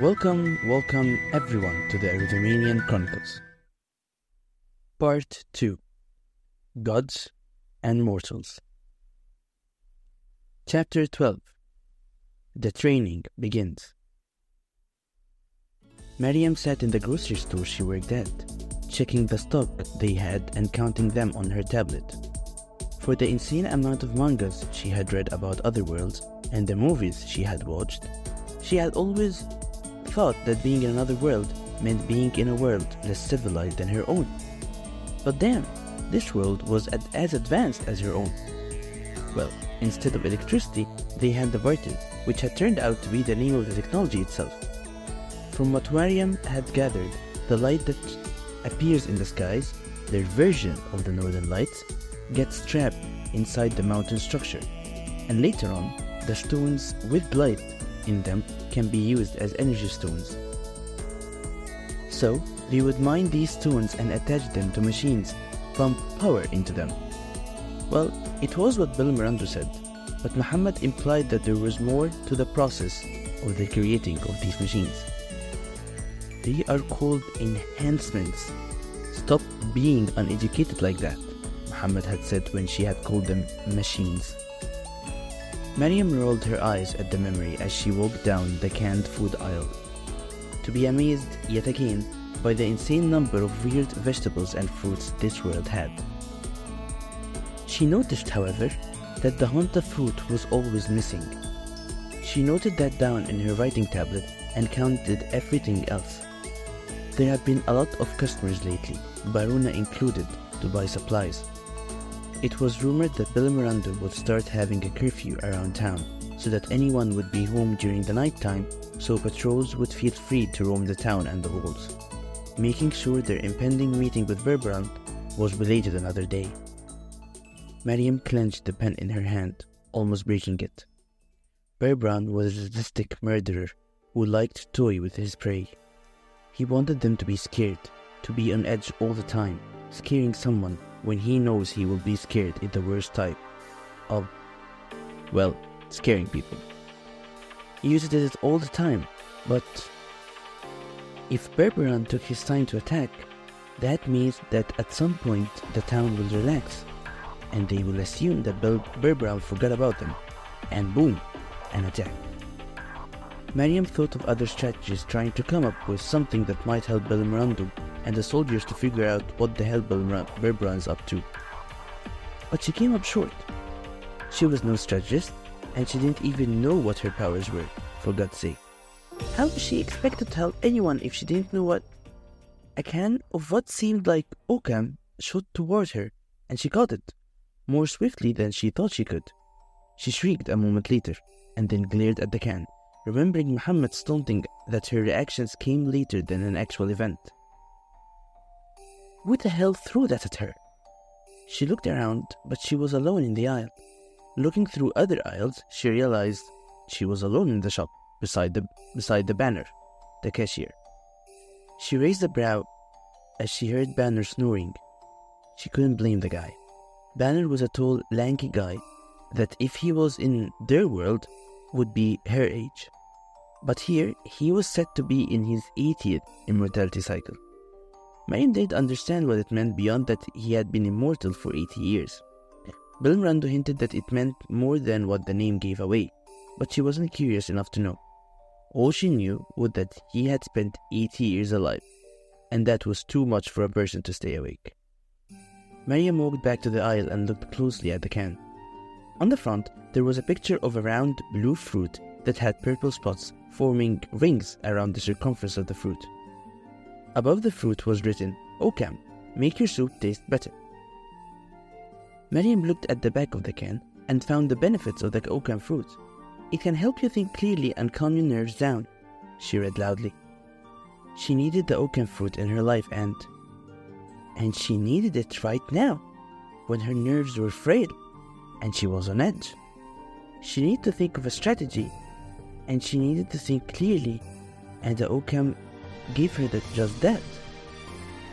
Welcome, welcome everyone to the Erythromanian Chronicles. Part 2 Gods and Mortals. Chapter 12 The Training Begins. Mariam sat in the grocery store she worked at, checking the stock they had and counting them on her tablet. For the insane amount of mangas she had read about other worlds and the movies she had watched, she had always thought that being in another world meant being in a world less civilized than her own. But damn, this world was ad- as advanced as her own. Well, instead of electricity, they had the Vartan, which had turned out to be the name of the technology itself. From what Mariam had gathered, the light that appears in the skies, their version of the northern lights, gets trapped inside the mountain structure, and later on, the stones with light in them can be used as energy stones. So, they would mine these stones and attach them to machines, pump power into them. Well, it was what Bill Miranda said, but Muhammad implied that there was more to the process of the creating of these machines. They are called enhancements. Stop being uneducated like that, Muhammad had said when she had called them machines. Mariam rolled her eyes at the memory as she walked down the canned food aisle, to be amazed yet again by the insane number of weird vegetables and fruits this world had. She noticed, however, that the haunt of fruit was always missing. She noted that down in her writing tablet and counted everything else. There have been a lot of customers lately, Baruna included, to buy supplies. It was rumored that Bill Miranda would start having a curfew around town so that anyone would be home during the nighttime so patrols would feel free to roam the town and the halls, making sure their impending meeting with Berbrand was related another day. Mariam clenched the pen in her hand, almost breaking it. Berbrand was a sadistic murderer who liked to toy with his prey. He wanted them to be scared, to be on edge all the time, scaring someone when he knows he will be scared is the worst type of, well, scaring people. He uses it all the time, but if Berberan took his time to attack, that means that at some point the town will relax, and they will assume that Ber- Berberan forgot about them, and boom, an attack. Mariam thought of other strategies trying to come up with something that might help Belmirando and the soldiers to figure out what the hell Berbran up to. But she came up short. She was no strategist, and she didn't even know what her powers were, for God's sake. How was she expected to help anyone if she didn't know what? A can of what seemed like Occam shot toward her, and she caught it, more swiftly than she thought she could. She shrieked a moment later, and then glared at the can, remembering Muhammad's taunting that her reactions came later than an actual event. Who the hell threw that at her? She looked around, but she was alone in the aisle. Looking through other aisles, she realized she was alone in the shop, beside the, beside the banner, the cashier. She raised a brow as she heard Banner snoring. She couldn't blame the guy. Banner was a tall, lanky guy that, if he was in their world, would be her age. But here, he was said to be in his 80th immortality cycle. Mariam didn't understand what it meant beyond that he had been immortal for 80 years. Belmrando hinted that it meant more than what the name gave away, but she wasn't curious enough to know. All she knew was that he had spent 80 years alive, and that was too much for a person to stay awake. Mariam walked back to the aisle and looked closely at the can. On the front, there was a picture of a round blue fruit that had purple spots forming rings around the circumference of the fruit. Above the fruit was written, Occam, make your soup taste better. Mariam looked at the back of the can and found the benefits of the Occam fruit. It can help you think clearly and calm your nerves down, she read loudly. She needed the Occam fruit in her life and. And she needed it right now, when her nerves were frayed and she was on edge. She needed to think of a strategy, and she needed to think clearly, and the Occam gave her just that.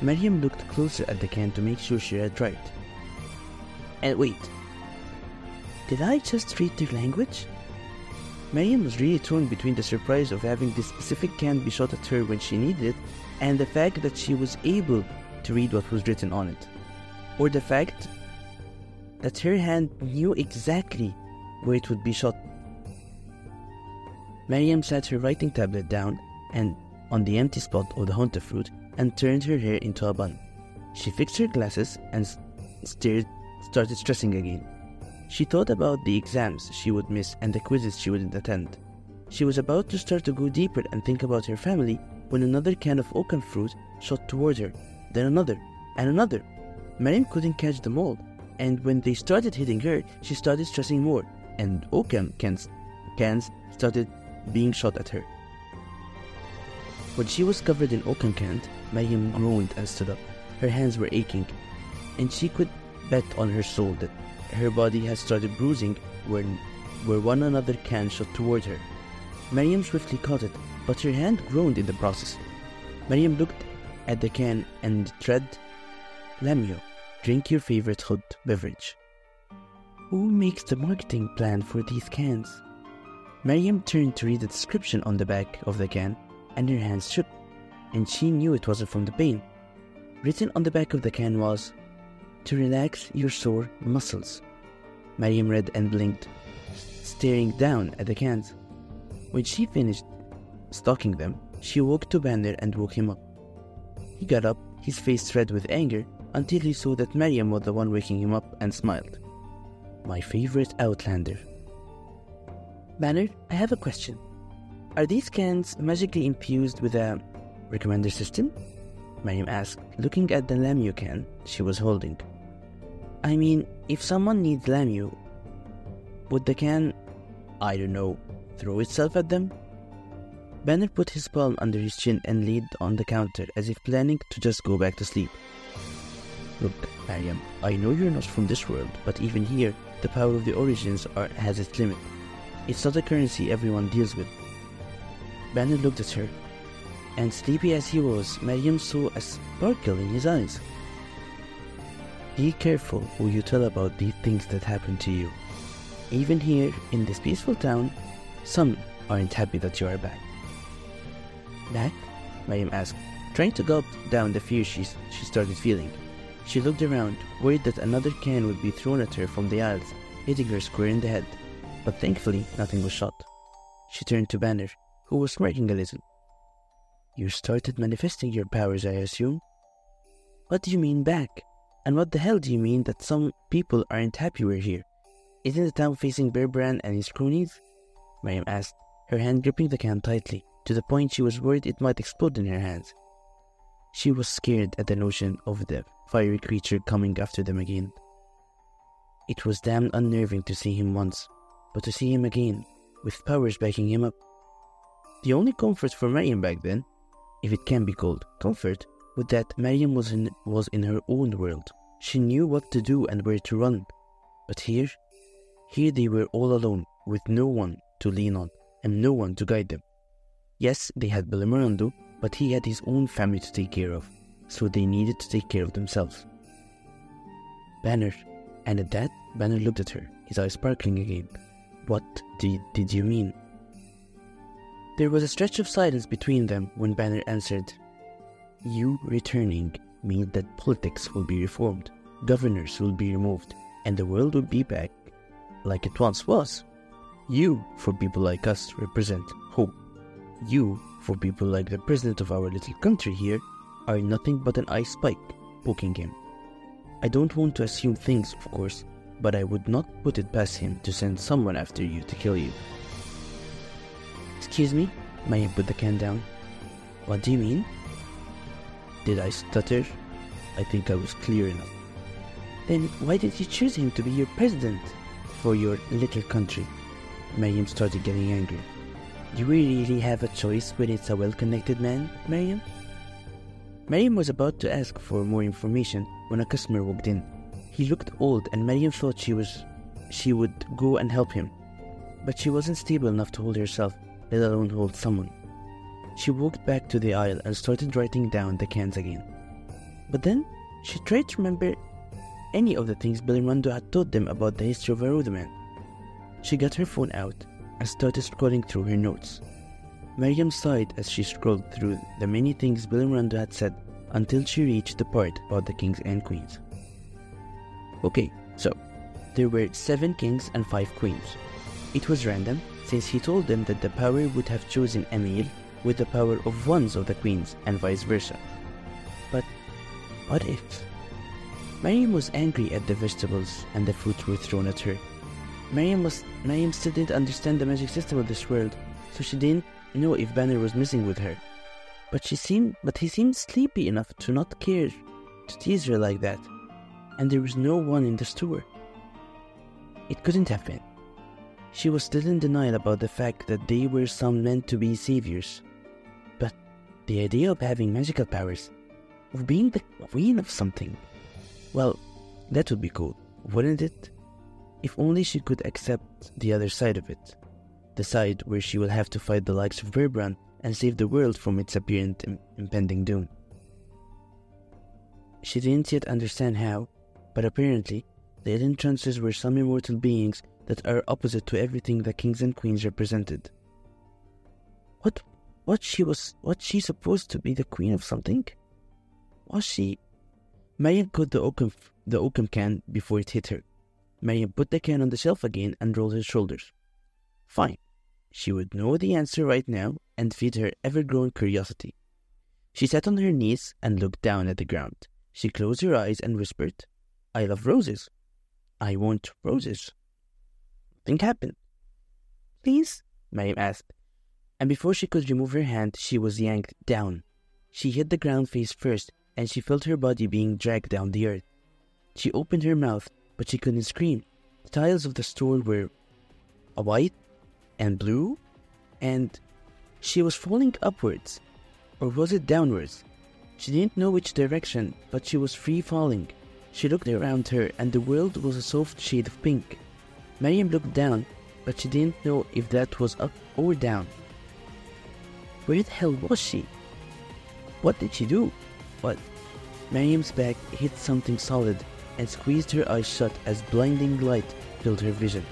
Mariam looked closer at the can to make sure she read right. And wait, did I just read their language? Mariam was really torn between the surprise of having this specific can be shot at her when she needed it and the fact that she was able to read what was written on it. Or the fact that her hand knew exactly where it would be shot. Mariam set her writing tablet down and on the empty spot of the hunter fruit and turned her hair into a bun. She fixed her glasses and stared, started stressing again. She thought about the exams she would miss and the quizzes she wouldn't attend. She was about to start to go deeper and think about her family when another can of Occam fruit shot toward her, then another, and another. Mariam couldn't catch them all, and when they started hitting her, she started stressing more, and Occam cans, cans started being shot at her. When she was covered in Occam cans, Mariam groaned and stood up. Her hands were aching, and she could bet on her soul that her body had started bruising when, where one another can shot toward her. Mariam swiftly caught it, but her hand groaned in the process. Mariam looked at the can and read, Lamio, drink your favorite hot beverage. Who makes the marketing plan for these cans? Mariam turned to read the description on the back of the can, and her hands shook, and she knew it wasn't from the pain. Written on the back of the can was, To relax your sore muscles. Mariam read and blinked, staring down at the cans. When she finished stocking them, she walked to Banner and woke him up. He got up, his face red with anger, until he saw that Mariam was the one waking him up and smiled. My favorite Outlander. Banner, I have a question. Are these cans magically infused with a recommender system? Mariam asked, looking at the Lamio can she was holding. I mean, if someone needs Lamio, would the can, I don't know, throw itself at them? Banner put his palm under his chin and leaned on the counter as if planning to just go back to sleep. Look, Mariam, I know you're not from this world, but even here, the power of the origins are, has its limit. It's not a currency everyone deals with. Banner looked at her, and sleepy as he was, Mariam saw a sparkle in his eyes. Be careful who you tell about these things that happen to you. Even here, in this peaceful town, some aren't happy that you are back. Back? Mariam asked, trying to gulp down the fear she, she started feeling. She looked around, worried that another can would be thrown at her from the aisles, hitting her square in the head. But thankfully, nothing was shot. She turned to Banner, who was smirking a little. You started manifesting your powers, I assume? What do you mean back? And what the hell do you mean that some people aren't happy we're here? Isn't the town facing Bearbrand and his cronies? Miriam asked, her hand gripping the can tightly, to the point she was worried it might explode in her hands. She was scared at the notion of the fiery creature coming after them again. It was damned unnerving to see him once, but to see him again, with powers backing him up. The only comfort for Mariam back then, if it can be called comfort, was that Mariam was in, was in her own world. She knew what to do and where to run. But here, here they were all alone, with no one to lean on and no one to guide them. Yes, they had Belimerando, but he had his own family to take care of, so they needed to take care of themselves. Banner, and at that, Banner looked at her, his eyes sparkling again. What did, did you mean? There was a stretch of silence between them when Banner answered, You returning means that politics will be reformed, governors will be removed, and the world will be back like it once was. You, for people like us, represent hope. You, for people like the president of our little country here, are nothing but an ice spike poking him. I don't want to assume things, of course, but I would not put it past him to send someone after you to kill you. Excuse me? Maya put the can down. What do you mean? Did I stutter? I think I was clear enough. Then why did you choose him to be your president for your little country? Mariam started getting angry. Do we really have a choice when it's a well connected man, Mariam? Mariam was about to ask for more information when a customer walked in. He looked old and Mariam thought she was she would go and help him. But she wasn't stable enough to hold herself, let alone hold someone. She walked back to the aisle and started writing down the cans again. But then she tried to remember any of the things Belimerando had taught them about the history of Arudaman. She got her phone out, and started scrolling through her notes. Miriam sighed as she scrolled through the many things Miranda had said until she reached the part about the kings and queens. Okay, so there were seven kings and five queens. It was random since he told them that the power would have chosen Emil with the power of ones of the queens and vice versa. But what if? Miriam was angry at the vegetables and the fruits were thrown at her. Miriam was Miriam still didn't understand the magic system of this world, so she didn't know if Banner was messing with her. But she seemed but he seemed sleepy enough to not care to tease her like that. And there was no one in the store. It couldn't have been. She was still in denial about the fact that they were some meant to be saviors. But the idea of having magical powers, of being the queen of something, well, that would be cool, wouldn't it? If only she could accept the other side of it. The side where she will have to fight the likes of Berbran and save the world from its apparent impending doom. She didn't yet understand how, but apparently the entrances were some immortal beings that are opposite to everything the kings and queens represented. What what she was what she supposed to be the queen of something? Was she Mariam caught the Occam the Occam can before it hit her. Mariam put the can on the shelf again and rolled her shoulders. Fine. She would know the answer right now and feed her ever growing curiosity. She sat on her knees and looked down at the ground. She closed her eyes and whispered, I love roses. I want roses. Nothing happened. Please? Mariam asked. And before she could remove her hand, she was yanked down. She hit the ground face first, and she felt her body being dragged down the earth. She opened her mouth, but she couldn't scream. The tiles of the store were white and blue, and she was falling upwards. Or was it downwards? She didn't know which direction, but she was free falling. She looked around her, and the world was a soft shade of pink. Mariam looked down, but she didn't know if that was up or down. Where the hell was she? What did she do? What? Miriam's back hit something solid and squeezed her eyes shut as blinding light filled her vision.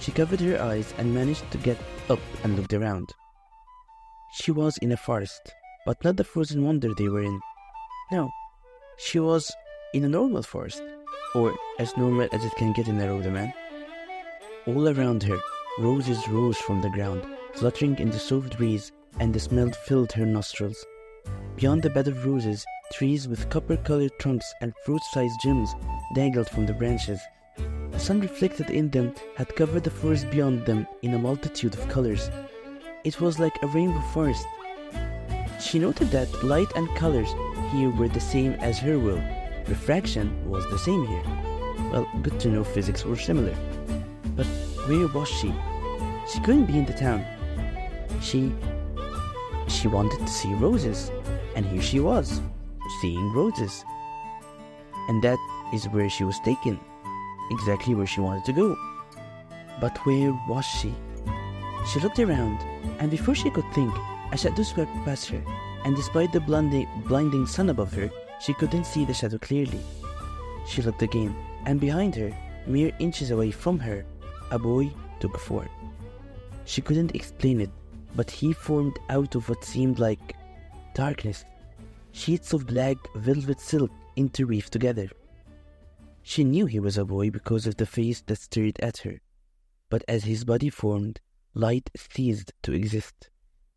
She covered her eyes and managed to get up and looked around. She was in a forest, but not the frozen wonder they were in. No, she was in a normal forest, or as normal as it can get in a Rhodoman. All around her, roses rose from the ground, fluttering in the soft breeze, and the smell filled her nostrils. Beyond the bed of roses, trees with copper colored trunks and fruit sized gems dangled from the branches. The sun reflected in them had covered the forest beyond them in a multitude of colors. It was like a rainbow forest. She noted that light and colors here were the same as her world. Refraction was the same here. Well, good to know physics were similar. But where was she? She couldn't be in the town. She. She wanted to see roses, and here she was, seeing roses. And that is where she was taken, exactly where she wanted to go. But where was she? She looked around, and before she could think, a shadow swept past her, and despite the blinding, blinding sun above her, she couldn't see the shadow clearly. She looked again, and behind her, mere inches away from her, a boy took form. She couldn't explain it, but he formed out of what seemed like darkness, sheets of black velvet silk interweaved together. She knew he was a boy because of the face that stared at her, but as his body formed, light ceased to exist,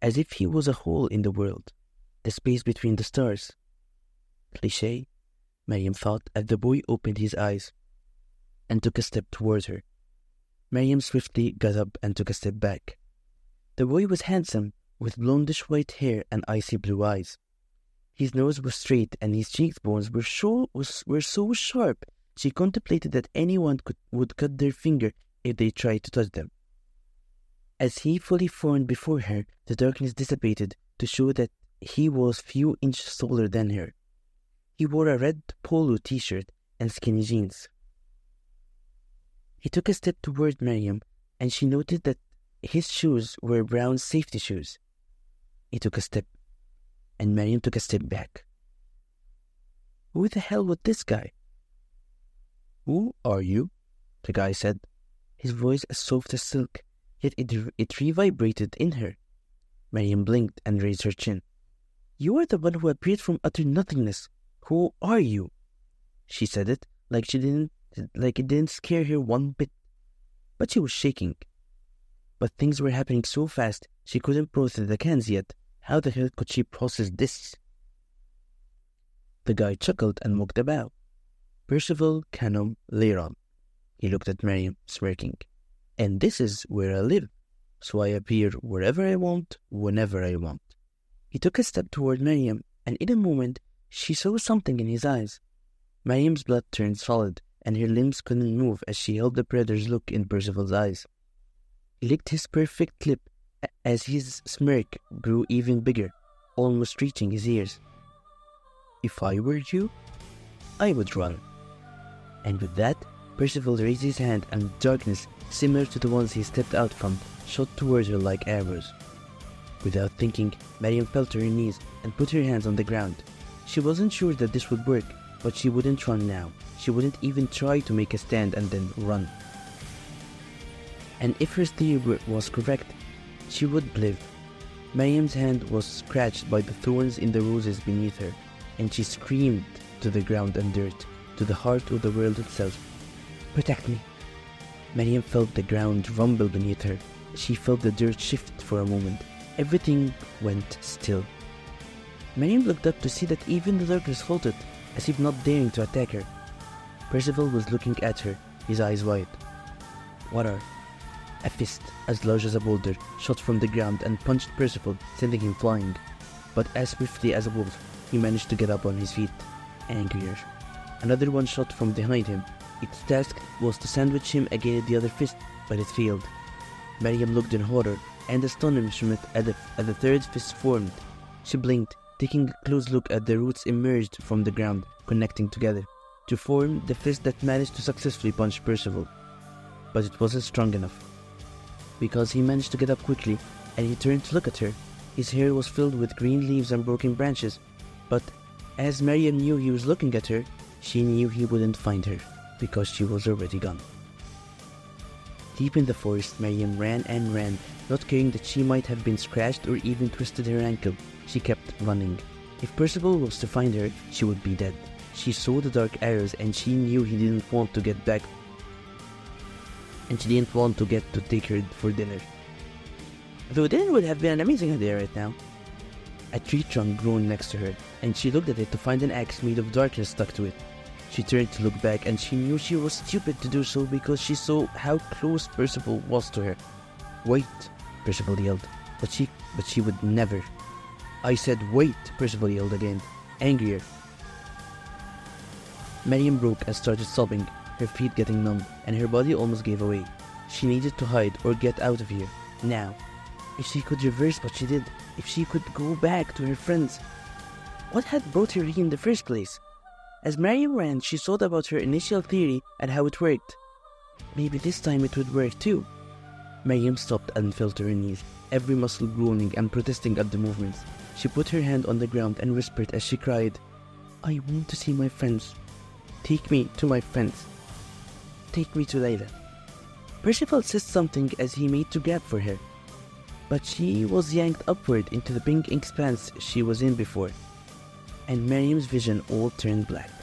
as if he was a hole in the world, the space between the stars. Cliche, Miriam thought as the boy opened his eyes and took a step toward her. Mariam swiftly got up and took a step back. The boy was handsome, with blondish white hair and icy blue eyes. His nose was straight and his cheekbones were was, were so sharp she contemplated that anyone could, would cut their finger if they tried to touch them. As he fully formed before her, the darkness dissipated to show that he was few inches taller than her. He wore a red polo t-shirt and skinny jeans. He took a step toward Miriam, and she noted that his shoes were brown safety shoes. He took a step, and Miriam took a step back. Who the hell was this guy? Who are you? The guy said, his voice as soft as silk, yet it, it revibrated in her. Miriam blinked and raised her chin. You are the one who appeared from utter nothingness. Who are you? She said it like she didn't like it didn't scare her one bit. But she was shaking. But things were happening so fast she couldn't process the cans yet. How the hell could she process this? The guy chuckled and mocked about. Percival Canum Lyron. He looked at Miriam, smirking. And this is where I live, so I appear wherever I want, whenever I want. He took a step toward Miriam, and in a moment she saw something in his eyes. Miriam's blood turned solid, and her limbs couldn't move as she held the predator's look in Percival's eyes. He licked his perfect lip as his smirk grew even bigger, almost reaching his ears. If I were you, I would run. And with that, Percival raised his hand, and darkness, similar to the ones he stepped out from, shot towards her like arrows. Without thinking, Miriam fell to her knees and put her hands on the ground. She wasn't sure that this would work, but she wouldn't run now. She wouldn't even try to make a stand and then run. And if her theory was correct, she would live. Miriam's hand was scratched by the thorns in the roses beneath her, and she screamed to the ground and dirt, to the heart of the world itself. Protect me. Miriam felt the ground rumble beneath her. She felt the dirt shift for a moment. Everything went still. Miriam looked up to see that even the darkness halted, as if not daring to attack her. Percival was looking at her, his eyes wide. What are a fist, as large as a boulder, shot from the ground and punched Percival, sending him flying. But as swiftly as a wolf, he managed to get up on his feet, angrier. Another one shot from behind him. Its task was to sandwich him against the other fist, but it failed. Miriam looked in horror and astonishment at the, at the third fist formed. She blinked, taking a close look at the roots emerged from the ground, connecting together, to form the fist that managed to successfully punch Percival. But it wasn't strong enough because he managed to get up quickly and he turned to look at her. His hair was filled with green leaves and broken branches, but as Miriam knew he was looking at her, she knew he wouldn't find her because she was already gone. Deep in the forest, Miriam ran and ran, not caring that she might have been scratched or even twisted her ankle. She kept running. If Percival was to find her, she would be dead. She saw the dark arrows and she knew he didn't want to get back and she didn't want to get to take her for dinner. Though dinner would have been an amazing idea right now. A tree trunk grew next to her, and she looked at it to find an axe made of darkness stuck to it. She turned to look back, and she knew she was stupid to do so because she saw how close Percival was to her. Wait, Percival yelled, but she, but she would never. I said wait, Percival yelled again, angrier. Miriam broke and started sobbing, her feet getting numb, and her body almost gave away. She needed to hide or get out of here, now. If she could reverse what she did, if she could go back to her friends. What had brought her here in the first place? As Miriam ran, she thought about her initial theory and how it worked. Maybe this time it would work too. Miriam stopped and fell to her knees, every muscle groaning and protesting at the movements. She put her hand on the ground and whispered as she cried, I want to see my friends. Take me to my friends take me to Layla. Percival said something as he made to grab for her, but she was yanked upward into the pink expanse she was in before, and Miriam's vision all turned black.